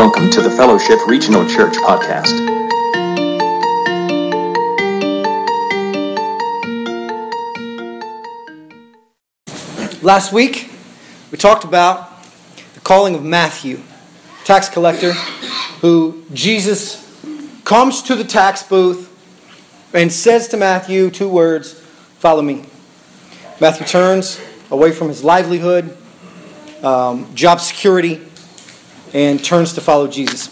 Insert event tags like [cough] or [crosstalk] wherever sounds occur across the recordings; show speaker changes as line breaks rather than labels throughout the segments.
Welcome to the Fellowship Regional Church podcast.
Last week, we talked about the calling of Matthew, tax collector, who Jesus comes to the tax booth and says to Matthew two words Follow me. Matthew turns away from his livelihood, um, job security, and turns to follow Jesus.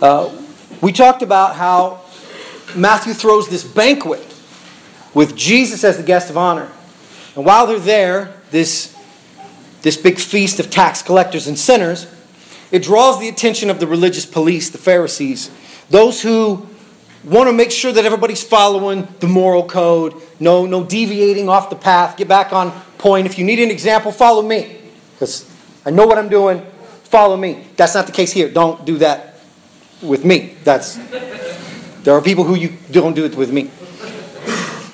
Uh, we talked about how Matthew throws this banquet with Jesus as the guest of honor. And while they're there, this, this big feast of tax collectors and sinners, it draws the attention of the religious police, the Pharisees, those who want to make sure that everybody's following the moral code, no, no deviating off the path, get back on point. If you need an example, follow me, because I know what I'm doing. Follow me. That's not the case here. Don't do that with me. That's there are people who you don't do it with me.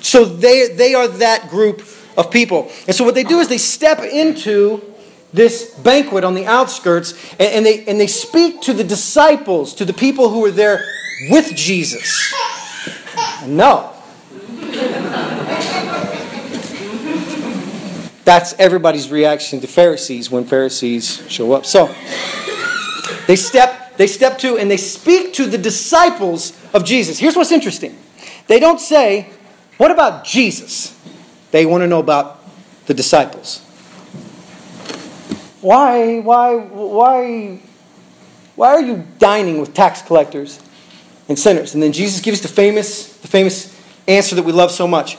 So they they are that group of people. And so what they do is they step into this banquet on the outskirts and, and they and they speak to the disciples, to the people who were there with Jesus. No. That's everybody's reaction to Pharisees when Pharisees show up. So they step, they step to and they speak to the disciples of Jesus. Here's what's interesting. They don't say, What about Jesus? They want to know about the disciples. Why, why, why, why are you dining with tax collectors and sinners? And then Jesus gives the famous, the famous answer that we love so much.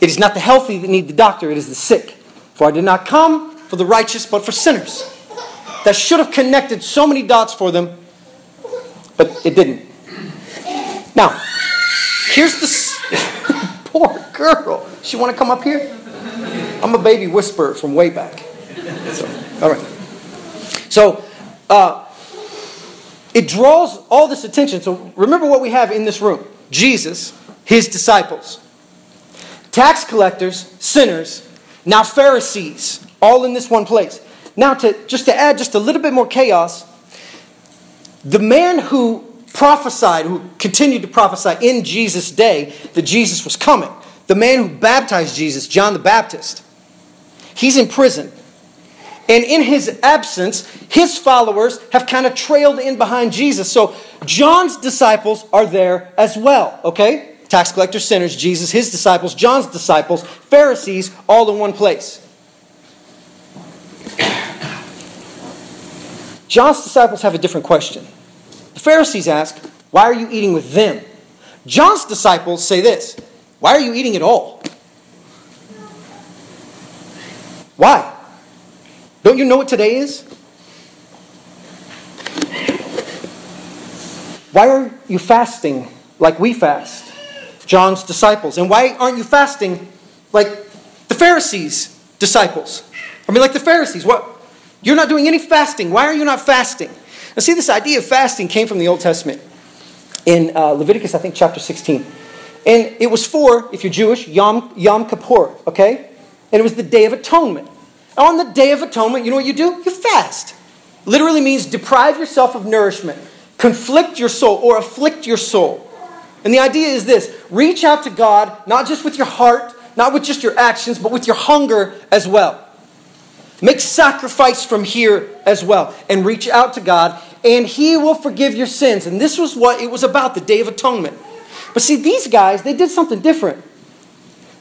It is not the healthy that need the doctor, it is the sick. For I did not come for the righteous, but for sinners. That should have connected so many dots for them, but it didn't. Now, here's the [laughs] poor girl. She want to come up here? I'm a baby whisperer from way back. So, all right. So, uh, it draws all this attention. So, remember what we have in this room Jesus, his disciples, tax collectors, sinners, now Pharisees, all in this one place. Now, to, just to add just a little bit more chaos, the man who prophesied, who continued to prophesy in Jesus' day that Jesus was coming, the man who baptized Jesus, John the Baptist, he's in prison. And in his absence, his followers have kind of trailed in behind Jesus. So John's disciples are there as well, okay? Tax collectors, sinners, Jesus, his disciples, John's disciples, Pharisees, all in one place. John's disciples have a different question. The Pharisees ask, Why are you eating with them? John's disciples say this Why are you eating at all? Why? Don't you know what today is? Why are you fasting like we fast? John's disciples? And why aren't you fasting like the Pharisees' disciples? I mean, like the Pharisees. What? You're not doing any fasting. Why are you not fasting? Now, see, this idea of fasting came from the Old Testament in uh, Leviticus, I think, chapter 16. And it was for, if you're Jewish, Yom, Yom Kippur, okay? And it was the Day of Atonement. On the Day of Atonement, you know what you do? You fast. Literally means deprive yourself of nourishment, conflict your soul, or afflict your soul. And the idea is this reach out to God, not just with your heart, not with just your actions, but with your hunger as well. Make sacrifice from here as well and reach out to God, and He will forgive your sins. And this was what it was about the Day of Atonement. But see, these guys, they did something different.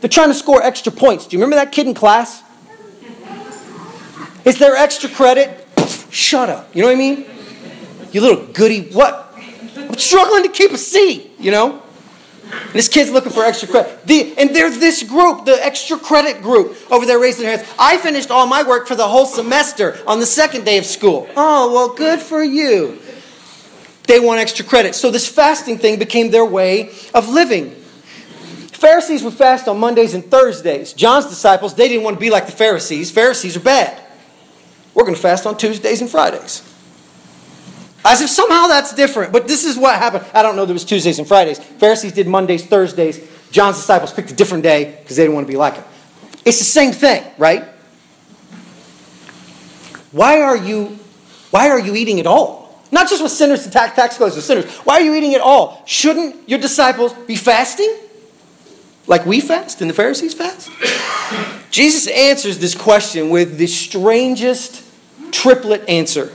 They're trying to score extra points. Do you remember that kid in class? Is there extra credit? Shut up. You know what I mean? You little goody. What? I'm struggling to keep a C, you know? This kid's looking for extra credit. The, and there's this group, the extra credit group, over there raising their hands. I finished all my work for the whole semester on the second day of school. Oh, well, good for you. They want extra credit. So this fasting thing became their way of living. Pharisees would fast on Mondays and Thursdays. John's disciples, they didn't want to be like the Pharisees. Pharisees are bad. We're going to fast on Tuesdays and Fridays. As if somehow that's different. But this is what happened. I don't know there was Tuesdays and Fridays. Pharisees did Mondays, Thursdays. John's disciples picked a different day because they didn't want to be like him. It's the same thing, right? Why are you Why are you eating at all? Not just with sinners and tax, tax collectors sinners. Why are you eating at all? Shouldn't your disciples be fasting? Like we fast and the Pharisees fast? Jesus answers this question with the strangest triplet answer.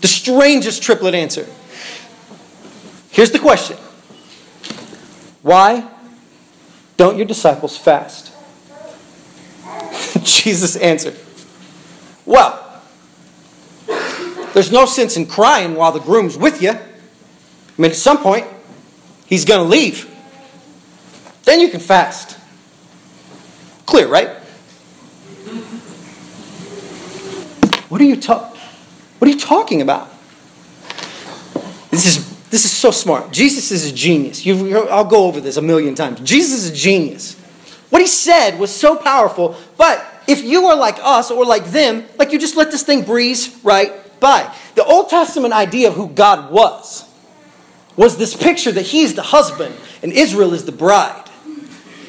The strangest triplet answer. Here's the question Why don't your disciples fast? [laughs] Jesus answered, Well, there's no sense in crying while the groom's with you. I mean, at some point, he's going to leave. Then you can fast. Clear, right? What are you ta- What are you talking about? This is this is so smart. Jesus is a genius. You've, I'll go over this a million times. Jesus is a genius. What he said was so powerful, but if you are like us or like them, like you just let this thing breeze right by. The Old Testament idea of who God was was this picture that he's the husband and Israel is the bride.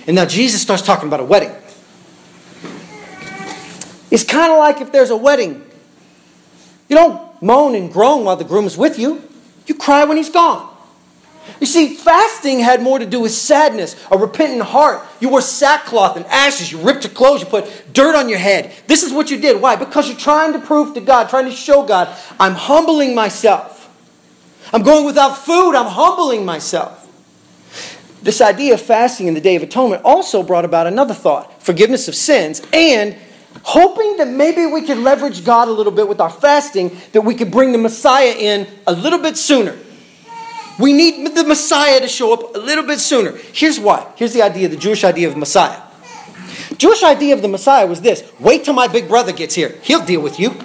And now Jesus starts talking about a wedding. It's kind of like if there's a wedding. You don't moan and groan while the groom's with you. You cry when he's gone. You see, fasting had more to do with sadness, a repentant heart. You wore sackcloth and ashes. You ripped your clothes. You put dirt on your head. This is what you did. Why? Because you're trying to prove to God, trying to show God, I'm humbling myself. I'm going without food. I'm humbling myself. This idea of fasting in the Day of Atonement also brought about another thought forgiveness of sins and hoping that maybe we could leverage God a little bit with our fasting, that we could bring the Messiah in a little bit sooner. We need the Messiah to show up a little bit sooner. Here's why. Here's the idea, the Jewish idea of Messiah. Jewish idea of the Messiah was this wait till my big brother gets here. He'll deal with you.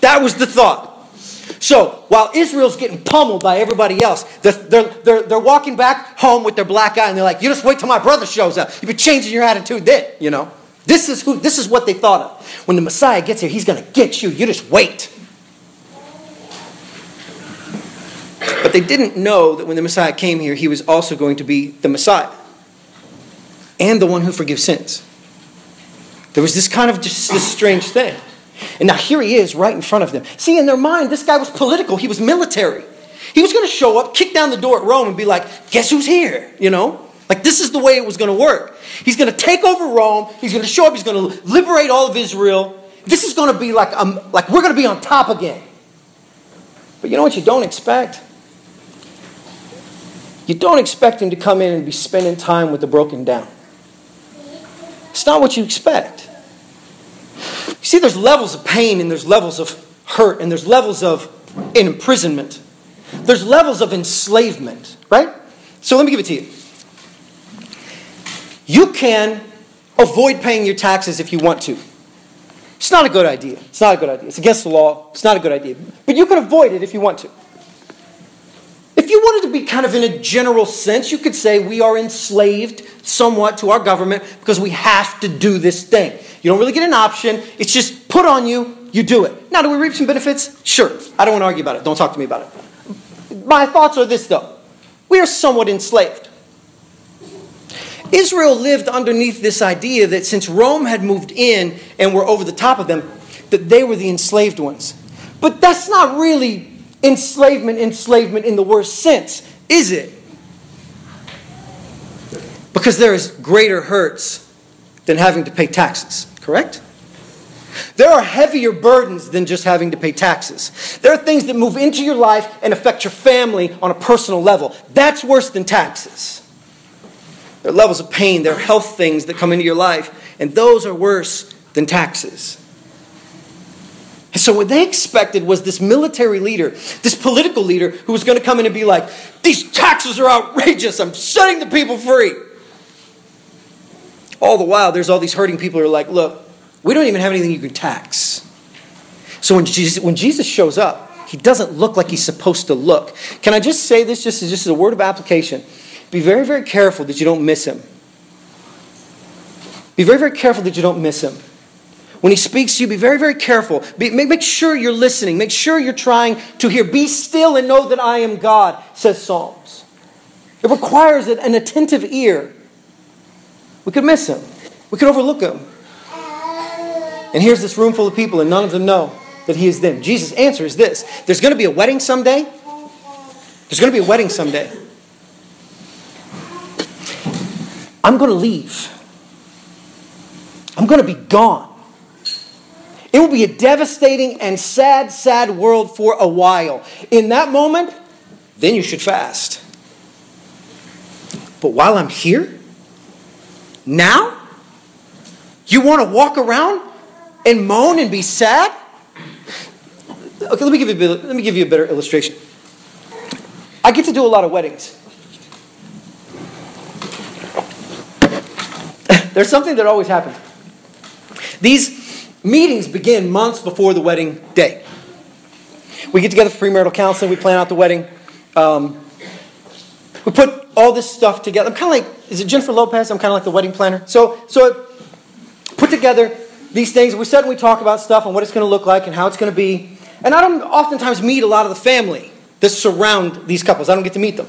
That was the thought. So while Israel's getting pummeled by everybody else, they're, they're, they're, walking back home with their black eye and they're like, you just wait till my brother shows up. You've changing your attitude then, you know. This is who this is what they thought of. When the Messiah gets here, he's gonna get you. You just wait. But they didn't know that when the Messiah came here, he was also going to be the Messiah and the one who forgives sins. There was this kind of just this strange thing. And now here he is right in front of them. See, in their mind, this guy was political, he was military. He was going to show up, kick down the door at Rome, and be like, guess who's here? You know? Like, this is the way it was going to work. He's going to take over Rome. He's going to show up. He's going to liberate all of Israel. This is going to be like, um, like we're going to be on top again. But you know what you don't expect? You don't expect him to come in and be spending time with the broken down. It's not what you expect. You see, there's levels of pain and there's levels of hurt and there's levels of imprisonment. There's levels of enslavement, right? So let me give it to you. You can avoid paying your taxes if you want to. It's not a good idea. It's not a good idea. It's against the law. It's not a good idea. But you can avoid it if you want to. If you wanted to be kind of in a general sense, you could say we are enslaved somewhat to our government because we have to do this thing. You don't really get an option. It's just put on you, you do it. Now, do we reap some benefits? Sure. I don't want to argue about it. Don't talk to me about it. My thoughts are this, though. We are somewhat enslaved. Israel lived underneath this idea that since Rome had moved in and were over the top of them, that they were the enslaved ones. But that's not really enslavement, enslavement in the worst sense, is it? Because there is greater hurts than having to pay taxes, correct? There are heavier burdens than just having to pay taxes. There are things that move into your life and affect your family on a personal level. That's worse than taxes. There are levels of pain, there are health things that come into your life, and those are worse than taxes. And so, what they expected was this military leader, this political leader, who was going to come in and be like, These taxes are outrageous, I'm setting the people free. All the while, there's all these hurting people who are like, Look, we don't even have anything you can tax. So, when Jesus, when Jesus shows up, he doesn't look like he's supposed to look. Can I just say this just, just as a word of application? Be very, very careful that you don't miss him. Be very, very careful that you don't miss him. When he speaks to you, be very, very careful. Be, make, make sure you're listening. Make sure you're trying to hear. Be still and know that I am God, says Psalms. It requires an attentive ear. We could miss him, we could overlook him. And here's this room full of people, and none of them know that he is them. Jesus' answer is this There's going to be a wedding someday. There's going to be a wedding someday. I'm going to leave. I'm going to be gone. It will be a devastating and sad, sad world for a while. In that moment, then you should fast. But while I'm here, now, you want to walk around and moan and be sad? Okay, let me give you a bit, let me give you a better illustration. I get to do a lot of weddings. There's something that always happens. These meetings begin months before the wedding day. We get together for premarital counseling, we plan out the wedding. Um, we put all this stuff together. I'm kind of like, is it Jennifer Lopez? I'm kind of like the wedding planner. So, so I put together these things. We sit and we talk about stuff and what it's going to look like and how it's going to be. And I don't oftentimes meet a lot of the family that surround these couples. I don't get to meet them.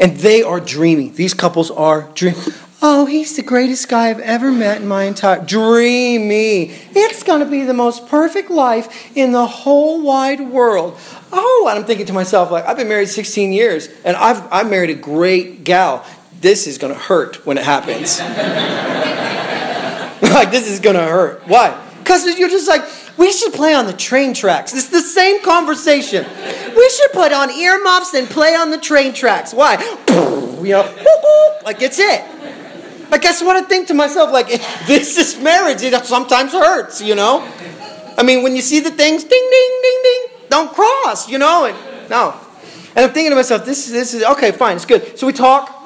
And they are dreaming. These couples are dreaming. Oh, he's the greatest guy I've ever met in my entire dreamy. It's going to be the most perfect life in the whole wide world. Oh, and I'm thinking to myself, like, I've been married 16 years, and I've I married a great gal. This is going to hurt when it happens. [laughs] like, this is going to hurt. Why? Because you're just like, we should play on the train tracks. It's the same conversation. We should put on earmuffs and play on the train tracks. Why? [laughs] You know, like it's it. Like guess what I think to myself. Like this is marriage. It sometimes hurts, you know. I mean, when you see the things, ding, ding, ding, ding, don't cross, you know. And no. And I'm thinking to myself, this is this is okay, fine, it's good. So we talk.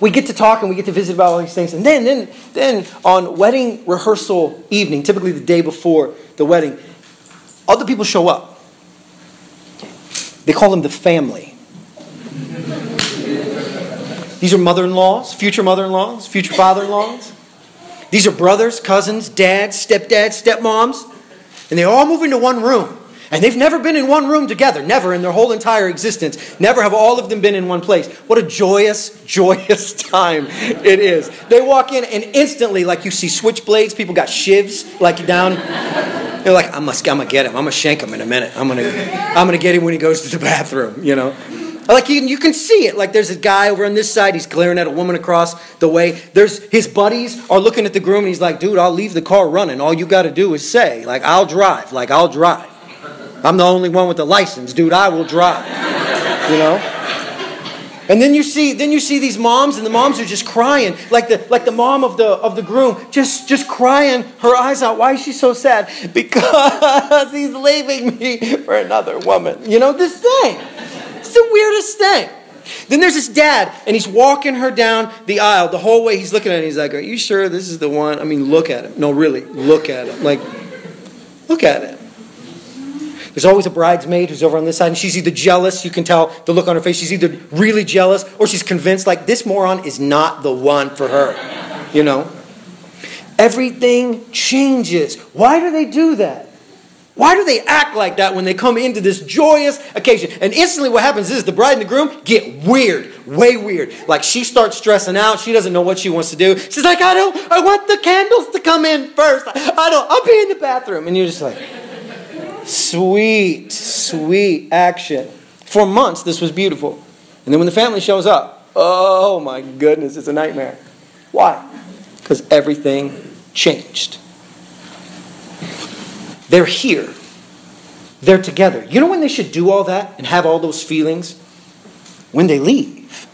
We get to talk and we get to visit about all these things. And then, then, then on wedding rehearsal evening, typically the day before the wedding, other people show up. They call them the family. These are mother in laws, future mother in laws, future father in laws. These are brothers, cousins, dads, stepdads, stepmoms. And they all move into one room. And they've never been in one room together, never in their whole entire existence. Never have all of them been in one place. What a joyous, [laughs] joyous time it is. They walk in and instantly, like you see switchblades, people got shivs like down. They're like, I'm gonna, I'm gonna get him. I'm gonna shank him in a minute. I'm gonna, I'm gonna get him when he goes to the bathroom. You know. Like you, you can see it. Like there's a guy over on this side. He's glaring at a woman across the way. There's his buddies are looking at the groom, and he's like, "Dude, I'll leave the car running. All you got to do is say, like, I'll drive. Like I'll drive. I'm the only one with the license, dude. I will drive. You know." And then you see, then you see these moms, and the moms are just crying, like the like the mom of the of the groom, just just crying her eyes out. Why is she so sad? [laughs] Because he's leaving me for another woman. You know this thing. It's the weirdest thing. Then there's this dad, and he's walking her down the aisle the whole way. He's looking at it. He's like, "Are you sure this is the one?" I mean, look at him. No, really, look at him. Like, look at him. There's always a bridesmaid who's over on this side, and she's either jealous, you can tell the look on her face, she's either really jealous or she's convinced, like, this moron is not the one for her. You know? Everything changes. Why do they do that? Why do they act like that when they come into this joyous occasion? And instantly, what happens is the bride and the groom get weird, way weird. Like she starts stressing out. She doesn't know what she wants to do. She's like, I don't, I want the candles to come in first. I don't, I'll be in the bathroom. And you're just like, sweet, sweet action. For months, this was beautiful. And then when the family shows up, oh my goodness, it's a nightmare. Why? Because everything changed. They're here. They're together. You know when they should do all that and have all those feelings? When they leave.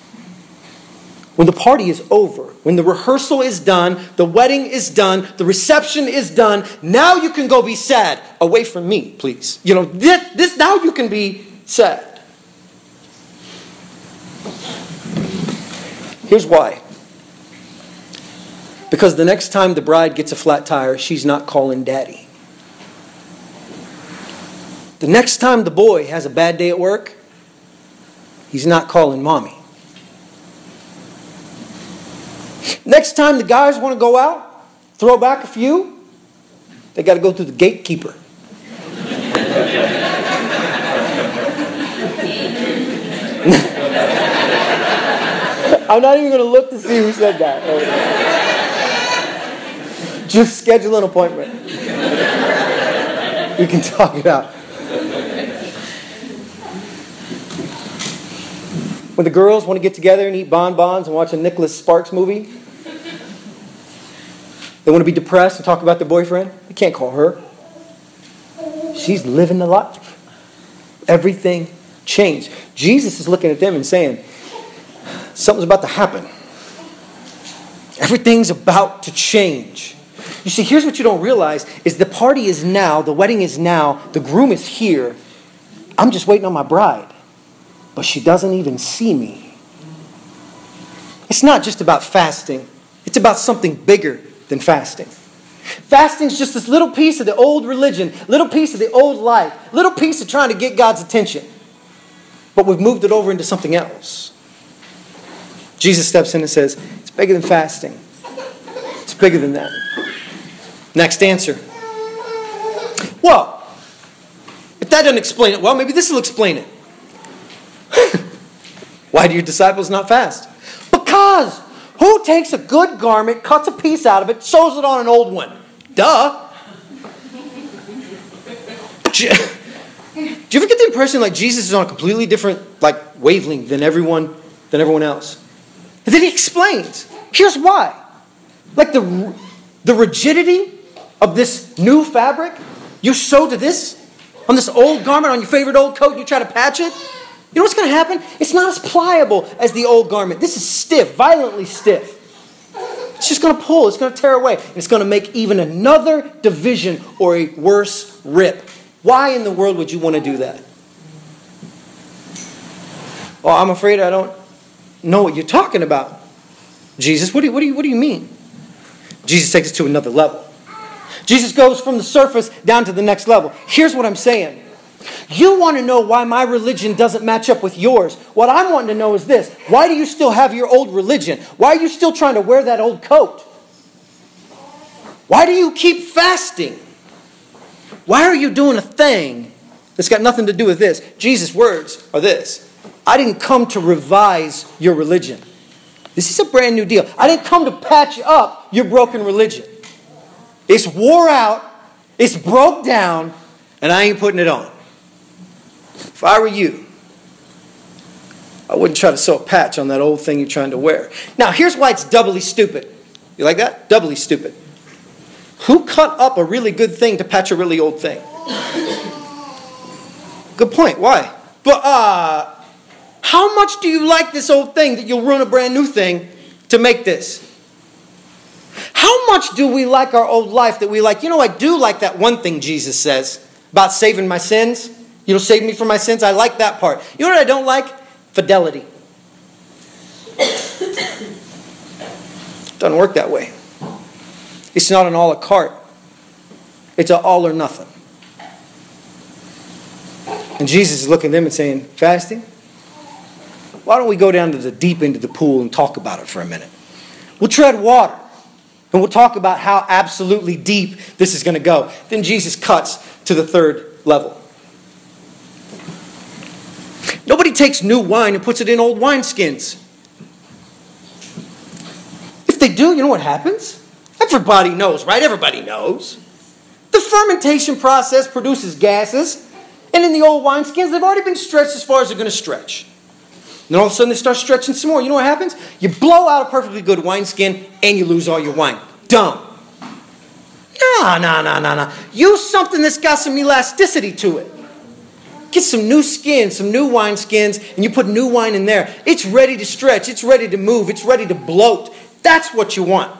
When the party is over, when the rehearsal is done, the wedding is done, the reception is done, now you can go be sad. Away from me, please. You know, this, this now you can be sad. Here's why. Because the next time the bride gets a flat tire, she's not calling daddy. The next time the boy has a bad day at work, he's not calling mommy. Next time the guys want to go out, throw back a few, they got to go through the gatekeeper. [laughs] I'm not even going to look to see who said that. Just schedule an appointment. [laughs] we can talk it out. When the girls want to get together and eat bonbons and watch a Nicholas Sparks movie, they want to be depressed and talk about their boyfriend. You can't call her. She's living the life. Everything changed. Jesus is looking at them and saying, Something's about to happen. Everything's about to change. You see, here's what you don't realize is the party is now, the wedding is now, the groom is here. I'm just waiting on my bride. But she doesn't even see me. It's not just about fasting. It's about something bigger than fasting. Fasting is just this little piece of the old religion, little piece of the old life, little piece of trying to get God's attention. But we've moved it over into something else. Jesus steps in and says, It's bigger than fasting. It's bigger than that. Next answer. Well, if that doesn't explain it well, maybe this will explain it. [laughs] Why do your disciples not fast? Because who takes a good garment, cuts a piece out of it, sews it on an old one? Duh. Do you ever get the impression like Jesus is on a completely different like wavelength than everyone than everyone else? And then he explains. Here's why. Like the the rigidity of this new fabric, you sew to this on this old garment on your favorite old coat, you try to patch it. You know what's going to happen? It's not as pliable as the old garment. This is stiff, violently stiff. It's just going to pull, it's going to tear away, and it's going to make even another division or a worse rip. Why in the world would you want to do that? Well, I'm afraid I don't know what you're talking about. Jesus, what do you, what do you, what do you mean? Jesus takes us to another level. Jesus goes from the surface down to the next level. Here's what I'm saying you want to know why my religion doesn't match up with yours. What I'm wanting to know is this why do you still have your old religion? Why are you still trying to wear that old coat? Why do you keep fasting? Why are you doing a thing that's got nothing to do with this? Jesus' words are this I didn't come to revise your religion. This is a brand new deal. I didn't come to patch up your broken religion. It's wore out, it's broke down, and I ain't putting it on. If I were you, I wouldn't try to sew a patch on that old thing you're trying to wear. Now, here's why it's doubly stupid. You like that? Doubly stupid. Who cut up a really good thing to patch a really old thing? Good point. Why? But uh, how much do you like this old thing that you'll ruin a brand new thing to make this? How much do we like our old life that we like? You know, I do like that one thing Jesus says about saving my sins. You'll save me from my sins. I like that part. You know what I don't like? Fidelity. Doesn't work that way. It's not an a la carte. It's an all or nothing. And Jesus is looking at them and saying, Fasting? Why don't we go down to the deep end of the pool and talk about it for a minute? We'll tread water. And we'll talk about how absolutely deep this is going to go. Then Jesus cuts to the third level. Nobody takes new wine and puts it in old wineskins. If they do, you know what happens? Everybody knows, right? Everybody knows. The fermentation process produces gases, and in the old wineskins, they've already been stretched as far as they're going to stretch. And then all of a sudden, they start stretching some more. You know what happens? You blow out a perfectly good wineskin, and you lose all your wine. Dumb. No, no, no, no, no. Use something that's got some elasticity to it. Get some new skin, some new wine skins, and you put new wine in there. It's ready to stretch, it's ready to move, it's ready to bloat. That's what you want.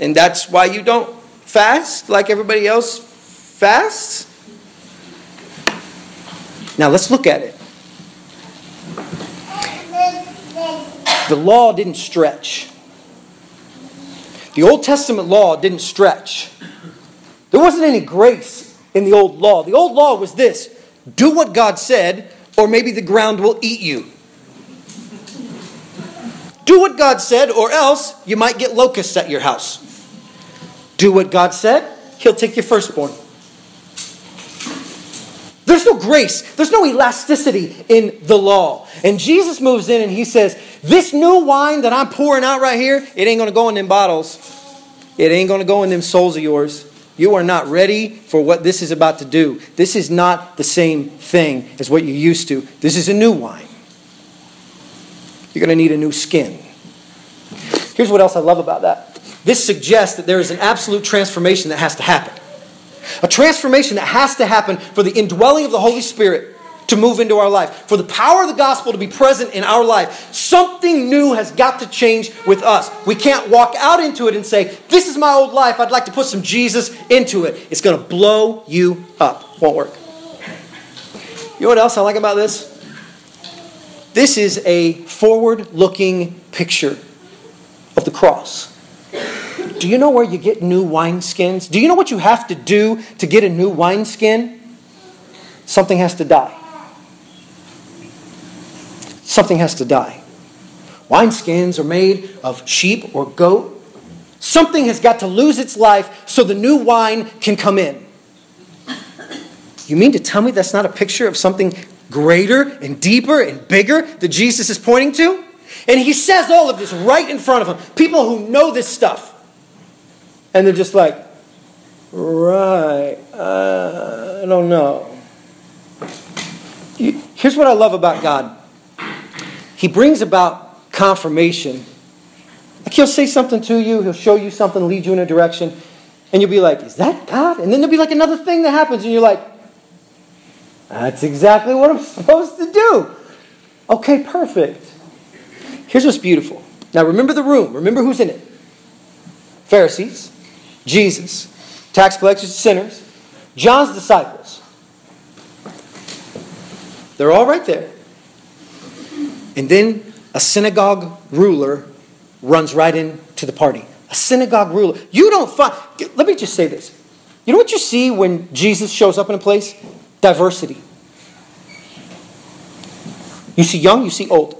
And that's why you don't fast like everybody else fasts. Now let's look at it. The law didn't stretch. The Old Testament law didn't stretch. There wasn't any grace in the old law. The old law was this do what God said, or maybe the ground will eat you. Do what God said, or else you might get locusts at your house. Do what God said, He'll take your firstborn. There's no grace, there's no elasticity in the law. And Jesus moves in and he says, This new wine that I'm pouring out right here, it ain't gonna go in them bottles. It ain't gonna go in them souls of yours. You are not ready for what this is about to do. This is not the same thing as what you're used to. This is a new wine. You're going to need a new skin. Here's what else I love about that this suggests that there is an absolute transformation that has to happen. A transformation that has to happen for the indwelling of the Holy Spirit to move into our life, for the power of the gospel to be present in our life. Something new has got to change with us. We can't walk out into it and say, This is my old life. I'd like to put some Jesus into it. It's going to blow you up. Won't work. You know what else I like about this? This is a forward looking picture of the cross. Do you know where you get new wineskins? Do you know what you have to do to get a new wineskin? Something has to die. Something has to die. Wineskins are made of sheep or goat. Something has got to lose its life so the new wine can come in. You mean to tell me that's not a picture of something greater and deeper and bigger that Jesus is pointing to? And he says all of this right in front of them. People who know this stuff. And they're just like, right, uh, I don't know. Here's what I love about God He brings about confirmation. Like he'll say something to you, he'll show you something, lead you in a direction, and you'll be like, is that God? And then there'll be like another thing that happens, and you're like, that's exactly what I'm [laughs] supposed to do. Okay, perfect. Here's what's beautiful. Now remember the room, remember who's in it Pharisees, Jesus, tax collectors, sinners, John's disciples. They're all right there. And then a synagogue ruler runs right into the party. A synagogue ruler. You don't find, let me just say this. You know what you see when Jesus shows up in a place? Diversity. You see young, you see old.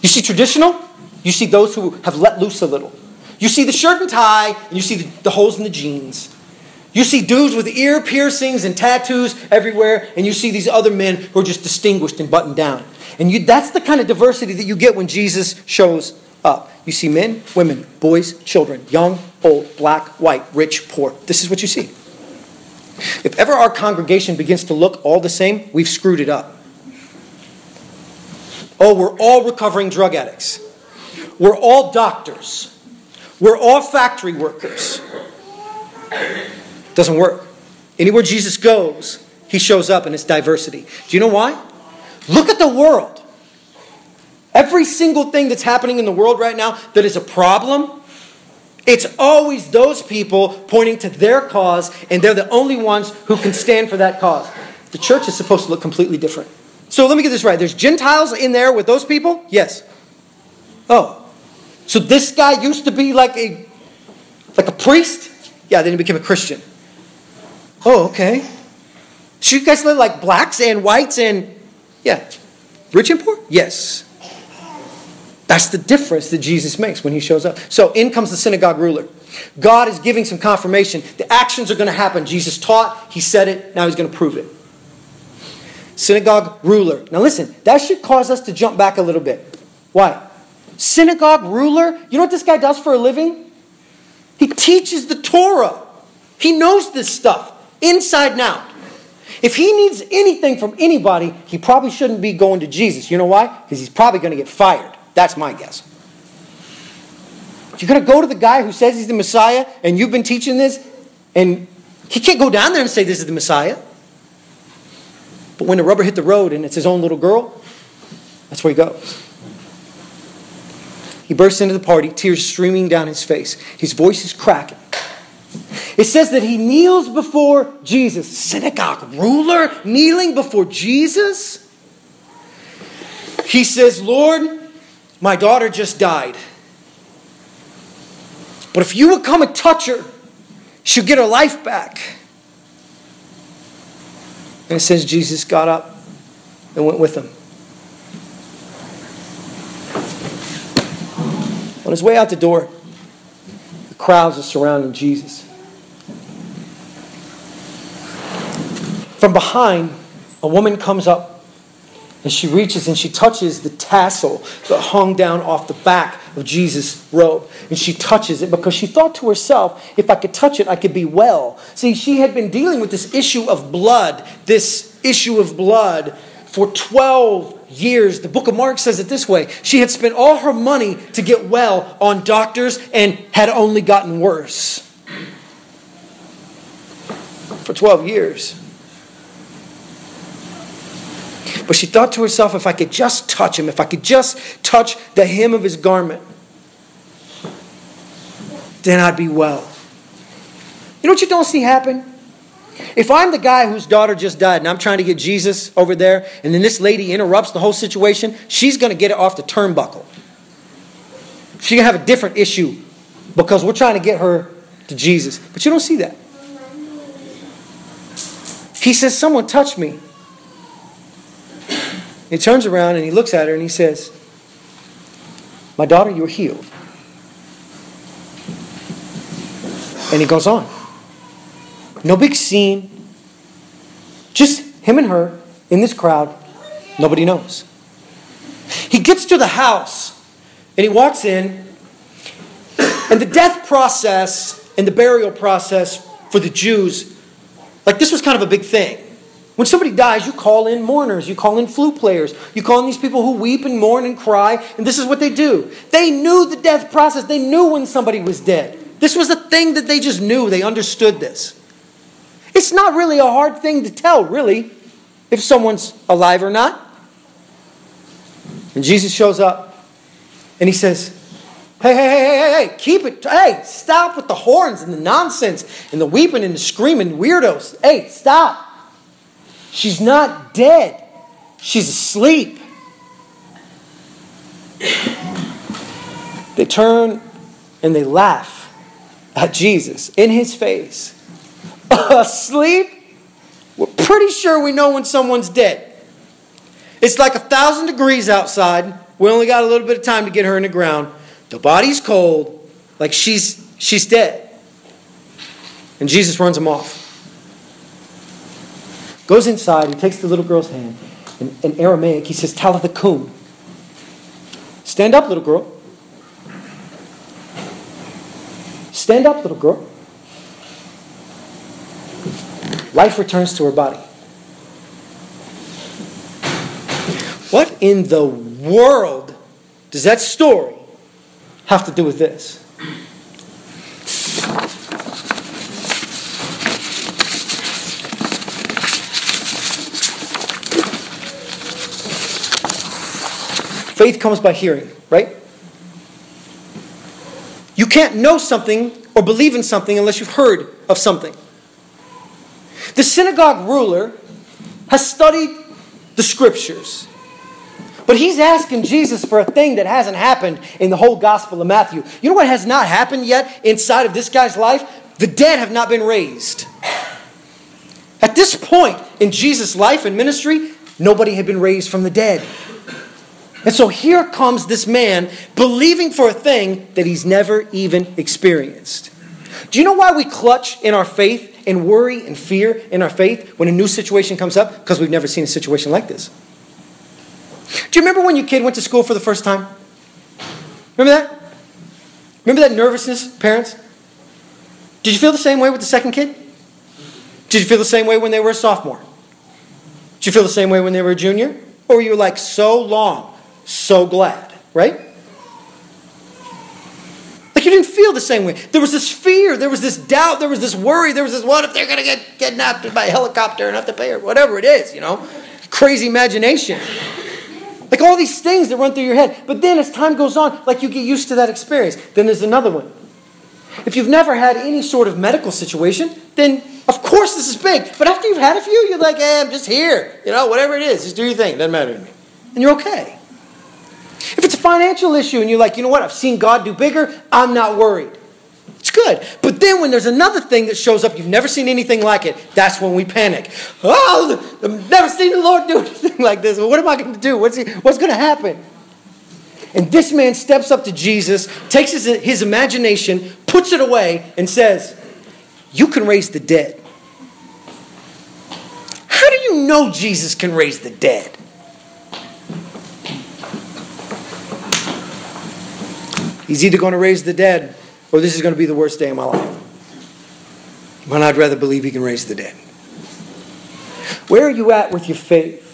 You see traditional, you see those who have let loose a little. You see the shirt and tie, and you see the, the holes in the jeans. You see dudes with ear piercings and tattoos everywhere, and you see these other men who are just distinguished and buttoned down. And you, that's the kind of diversity that you get when Jesus shows up. You see men, women, boys, children, young, old, black, white, rich, poor. This is what you see. If ever our congregation begins to look all the same, we've screwed it up. Oh, we're all recovering drug addicts. We're all doctors. We're all factory workers. Doesn't work. Anywhere Jesus goes, he shows up in its diversity. Do you know why? Look at the world. Every single thing that's happening in the world right now that is a problem, it's always those people pointing to their cause, and they're the only ones who can stand for that cause. The church is supposed to look completely different. So let me get this right. There's Gentiles in there with those people? Yes. Oh. So this guy used to be like a like a priest? Yeah, then he became a Christian. Oh, okay. So you guys live like blacks and whites and yeah. Rich and poor? Yes. That's the difference that Jesus makes when he shows up. So in comes the synagogue ruler. God is giving some confirmation. The actions are going to happen. Jesus taught, he said it, now he's going to prove it synagogue ruler. Now listen, that should cause us to jump back a little bit. Why? Synagogue ruler? You know what this guy does for a living? He teaches the Torah. He knows this stuff inside out. If he needs anything from anybody, he probably shouldn't be going to Jesus. You know why? Because he's probably going to get fired. That's my guess. You're going to go to the guy who says he's the Messiah and you've been teaching this, and he can't go down there and say this is the Messiah. But when the rubber hit the road and it's his own little girl, that's where he goes. He bursts into the party, tears streaming down his face. His voice is cracking. It says that he kneels before Jesus. Synagogue ruler kneeling before Jesus? He says, Lord, my daughter just died. But if you would come and touch her, she'll get her life back. And it says Jesus got up and went with him. On his way out the door, the crowds are surrounding Jesus. From behind, a woman comes up and she reaches and she touches the tassel that hung down off the back of Jesus' robe. And she touches it because she thought to herself, if I could touch it, I could be well. See, she had been dealing with this issue of blood, this issue of blood for 12 years. The book of Mark says it this way She had spent all her money to get well on doctors and had only gotten worse. For 12 years. But she thought to herself, if I could just touch him, if I could just touch the hem of his garment, then I'd be well. You know what you don't see happen? If I'm the guy whose daughter just died and I'm trying to get Jesus over there, and then this lady interrupts the whole situation, she's going to get it off the turnbuckle. She's going to have a different issue because we're trying to get her to Jesus. But you don't see that. He says, Someone touched me. He turns around and he looks at her and he says, My daughter, you're healed. And he goes on. No big scene. Just him and her in this crowd. Nobody knows. He gets to the house and he walks in, and the death process and the burial process for the Jews, like this was kind of a big thing. When somebody dies, you call in mourners, you call in flute players, you call in these people who weep and mourn and cry, and this is what they do. They knew the death process, they knew when somebody was dead. This was a thing that they just knew, they understood this. It's not really a hard thing to tell, really, if someone's alive or not. And Jesus shows up and he says, Hey, hey, hey, hey, hey, keep it. Hey, stop with the horns and the nonsense and the weeping and the screaming weirdos. Hey, stop. She's not dead, she's asleep. They turn and they laugh at Jesus in his face [laughs] asleep, we're pretty sure we know when someone's dead. It's like a thousand degrees outside. We only got a little bit of time to get her in the ground. The body's cold, like she's she's dead. And Jesus runs him off. Goes inside, he takes the little girl's hand. In, in Aramaic, he says, Talitha kum. Stand up, little girl. Stand up, little girl. Life returns to her body. What in the world does that story have to do with this? Faith comes by hearing, right? You can't know something or believe in something unless you've heard of something. The synagogue ruler has studied the scriptures. But he's asking Jesus for a thing that hasn't happened in the whole Gospel of Matthew. You know what has not happened yet inside of this guy's life? The dead have not been raised. At this point in Jesus' life and ministry, nobody had been raised from the dead. And so here comes this man believing for a thing that he's never even experienced. Do you know why we clutch in our faith and worry and fear in our faith when a new situation comes up? Because we've never seen a situation like this. Do you remember when your kid went to school for the first time? Remember that? Remember that nervousness, parents? Did you feel the same way with the second kid? Did you feel the same way when they were a sophomore? Did you feel the same way when they were a junior? Or were you like, so long, so glad, right? Like you didn't feel the same way. There was this fear, there was this doubt, there was this worry, there was this what if they're going to get kidnapped by a helicopter and have to pay or whatever it is, you know? Crazy imagination. Like all these things that run through your head. But then as time goes on, like you get used to that experience. Then there's another one. If you've never had any sort of medical situation, then of course this is big. But after you've had a few, you're like, hey, I'm just here. You know, whatever it is, just do your thing. Doesn't matter to me. And you're okay. If it's a financial issue and you're like, you know what, I've seen God do bigger, I'm not worried. It's good. But then when there's another thing that shows up, you've never seen anything like it, that's when we panic. Oh, I've never seen the Lord do [laughs] anything like this. What am I going to do? What's, what's going to happen? And this man steps up to Jesus, takes his, his imagination, puts it away, and says, You can raise the dead. How do you know Jesus can raise the dead? He's either going to raise the dead or this is going to be the worst day of my life. But I'd rather believe he can raise the dead. Where are you at with your faith?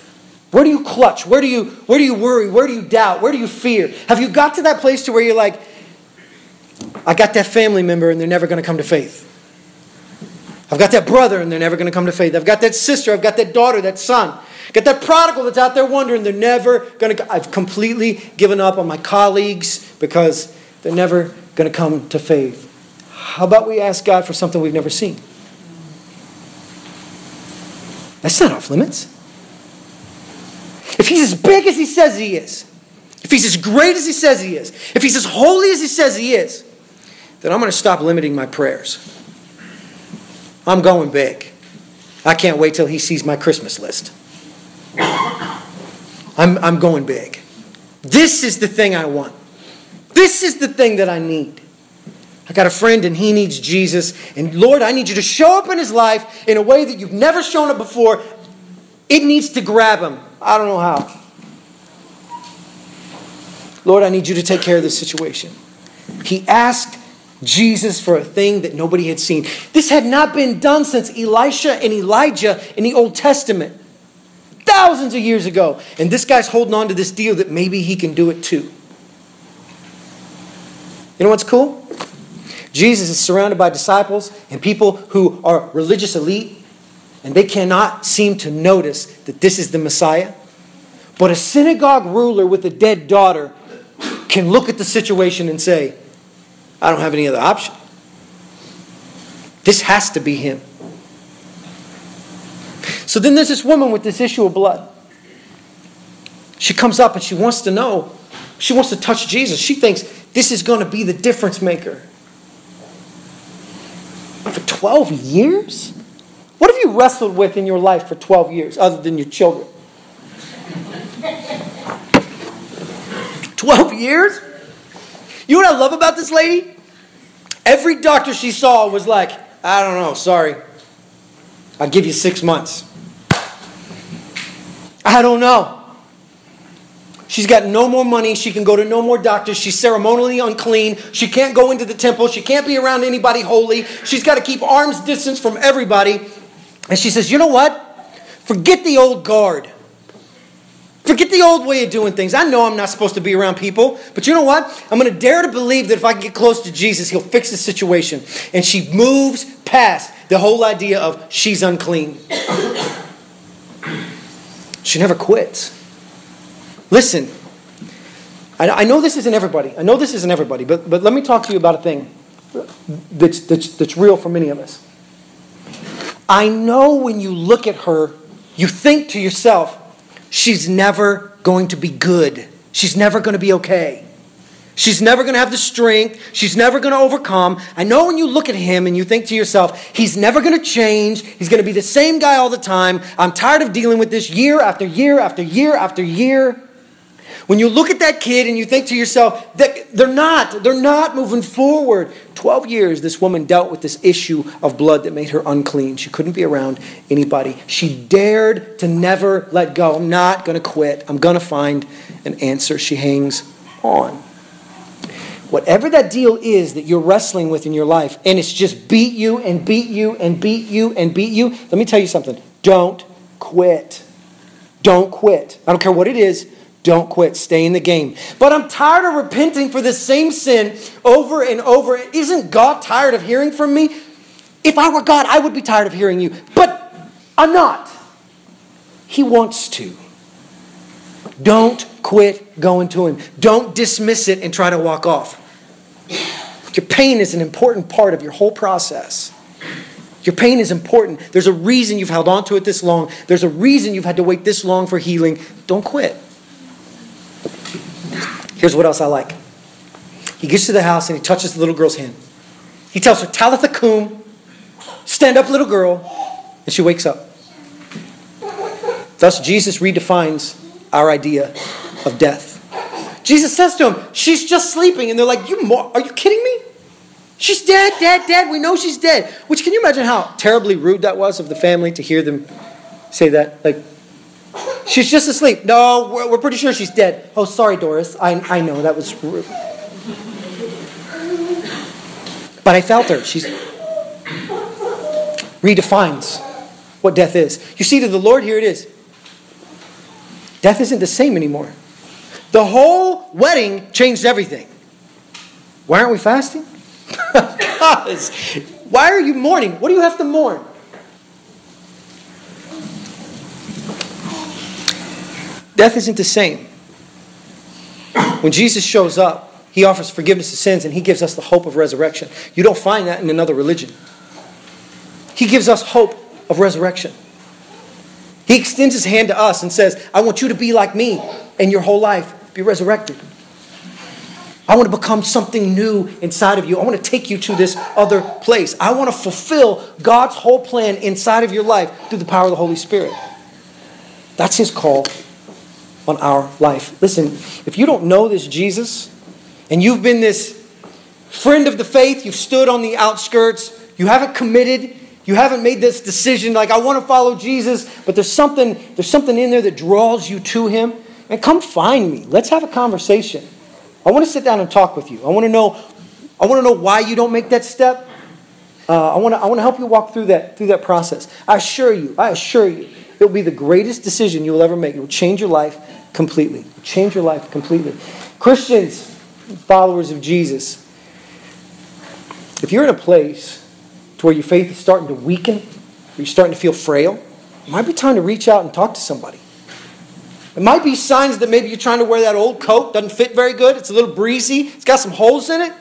Where do you clutch? Where do you, where do you worry? Where do you doubt? Where do you fear? Have you got to that place to where you're like, I got that family member and they're never going to come to faith? I've got that brother and they're never going to come to faith. I've got that sister, I've got that daughter, that son. Got that prodigal that's out there wondering they're never going to. I've completely given up on my colleagues because they're never going to come to faith. How about we ask God for something we've never seen? That's not off limits. If he's as big as he says he is, if he's as great as he says he is, if he's as holy as he says he is, then I'm going to stop limiting my prayers. I'm going big. I can't wait till he sees my Christmas list. I'm, I'm going big. This is the thing I want. This is the thing that I need. I got a friend and he needs Jesus. And Lord, I need you to show up in his life in a way that you've never shown up before. It needs to grab him. I don't know how. Lord, I need you to take care of this situation. He asked Jesus for a thing that nobody had seen. This had not been done since Elisha and Elijah in the Old Testament, thousands of years ago. And this guy's holding on to this deal that maybe he can do it too. You know what's cool? Jesus is surrounded by disciples and people who are religious elite, and they cannot seem to notice that this is the Messiah. But a synagogue ruler with a dead daughter can look at the situation and say, I don't have any other option. This has to be him. So then there's this woman with this issue of blood. She comes up and she wants to know. She wants to touch Jesus. She thinks this is going to be the difference maker. For 12 years? What have you wrestled with in your life for 12 years other than your children? [laughs] 12 years? You know what I love about this lady? Every doctor she saw was like, I don't know, sorry. I'll give you six months. I don't know. She's got no more money. She can go to no more doctors. She's ceremonially unclean. She can't go into the temple. She can't be around anybody holy. She's got to keep arm's distance from everybody. And she says, You know what? Forget the old guard. Forget the old way of doing things. I know I'm not supposed to be around people, but you know what? I'm going to dare to believe that if I can get close to Jesus, he'll fix the situation. And she moves past the whole idea of she's unclean. [coughs] she never quits. Listen, I, I know this isn't everybody. I know this isn't everybody, but, but let me talk to you about a thing that's, that's, that's real for many of us. I know when you look at her, you think to yourself, she's never going to be good. She's never going to be okay. She's never going to have the strength. She's never going to overcome. I know when you look at him and you think to yourself, he's never going to change. He's going to be the same guy all the time. I'm tired of dealing with this year after year after year after year. When you look at that kid and you think to yourself, that they're not, they're not moving forward. 12 years, this woman dealt with this issue of blood that made her unclean. She couldn't be around anybody. She dared to never let go. I'm not going to quit. I'm going to find an answer. She hangs on. Whatever that deal is that you're wrestling with in your life, and it's just beat you and beat you and beat you and beat you, let me tell you something. Don't quit. Don't quit. I don't care what it is. Don't quit. Stay in the game. But I'm tired of repenting for the same sin over and over. Isn't God tired of hearing from me? If I were God, I would be tired of hearing you. But I'm not. He wants to. Don't quit going to Him. Don't dismiss it and try to walk off. Your pain is an important part of your whole process. Your pain is important. There's a reason you've held on to it this long. There's a reason you've had to wait this long for healing. Don't quit. Here's what else I like. He gets to the house and he touches the little girl's hand. He tells her, Talitha cum, stand up, little girl. And she wakes up. Thus, Jesus redefines our idea of death. Jesus says to him, She's just sleeping. And they're like, you Are you kidding me? She's dead, dead, dead. We know she's dead. Which, can you imagine how terribly rude that was of the family to hear them say that? Like, She's just asleep. No, we're, we're pretty sure she's dead. Oh, sorry, Doris. I, I know that was rude. But I felt her. She's redefines what death is. You see, to the Lord, here it is. Death isn't the same anymore. The whole wedding changed everything. Why aren't we fasting? [laughs] Why are you mourning? What do you have to mourn? Death isn't the same. When Jesus shows up, he offers forgiveness of sins and he gives us the hope of resurrection. You don't find that in another religion. He gives us hope of resurrection. He extends his hand to us and says, I want you to be like me and your whole life be resurrected. I want to become something new inside of you. I want to take you to this other place. I want to fulfill God's whole plan inside of your life through the power of the Holy Spirit. That's his call on our life. Listen, if you don't know this Jesus, and you've been this friend of the faith, you've stood on the outskirts, you haven't committed, you haven't made this decision like I want to follow Jesus, but there's something there's something in there that draws you to him, and come find me. Let's have a conversation. I want to sit down and talk with you. I want to know I want to know why you don't make that step. Uh, I want to I want to help you walk through that through that process. I assure you, I assure you, it will be the greatest decision you will ever make. It will change your life completely. Change your life completely. Christians, followers of Jesus, if you're in a place to where your faith is starting to weaken, or you're starting to feel frail, it might be time to reach out and talk to somebody. It might be signs that maybe you're trying to wear that old coat, doesn't fit very good, it's a little breezy, it's got some holes in it,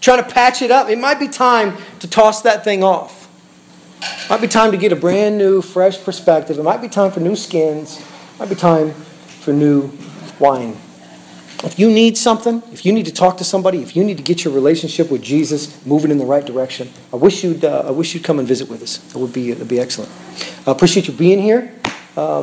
trying to patch it up. It might be time to toss that thing off. It might be time to get a brand new, fresh perspective. It might be time for new skins. It might be time for new wine. If you need something, if you need to talk to somebody, if you need to get your relationship with Jesus moving in the right direction, I wish you'd, uh, I wish you'd come and visit with us. It would be, it would be excellent. I appreciate you being here. Um,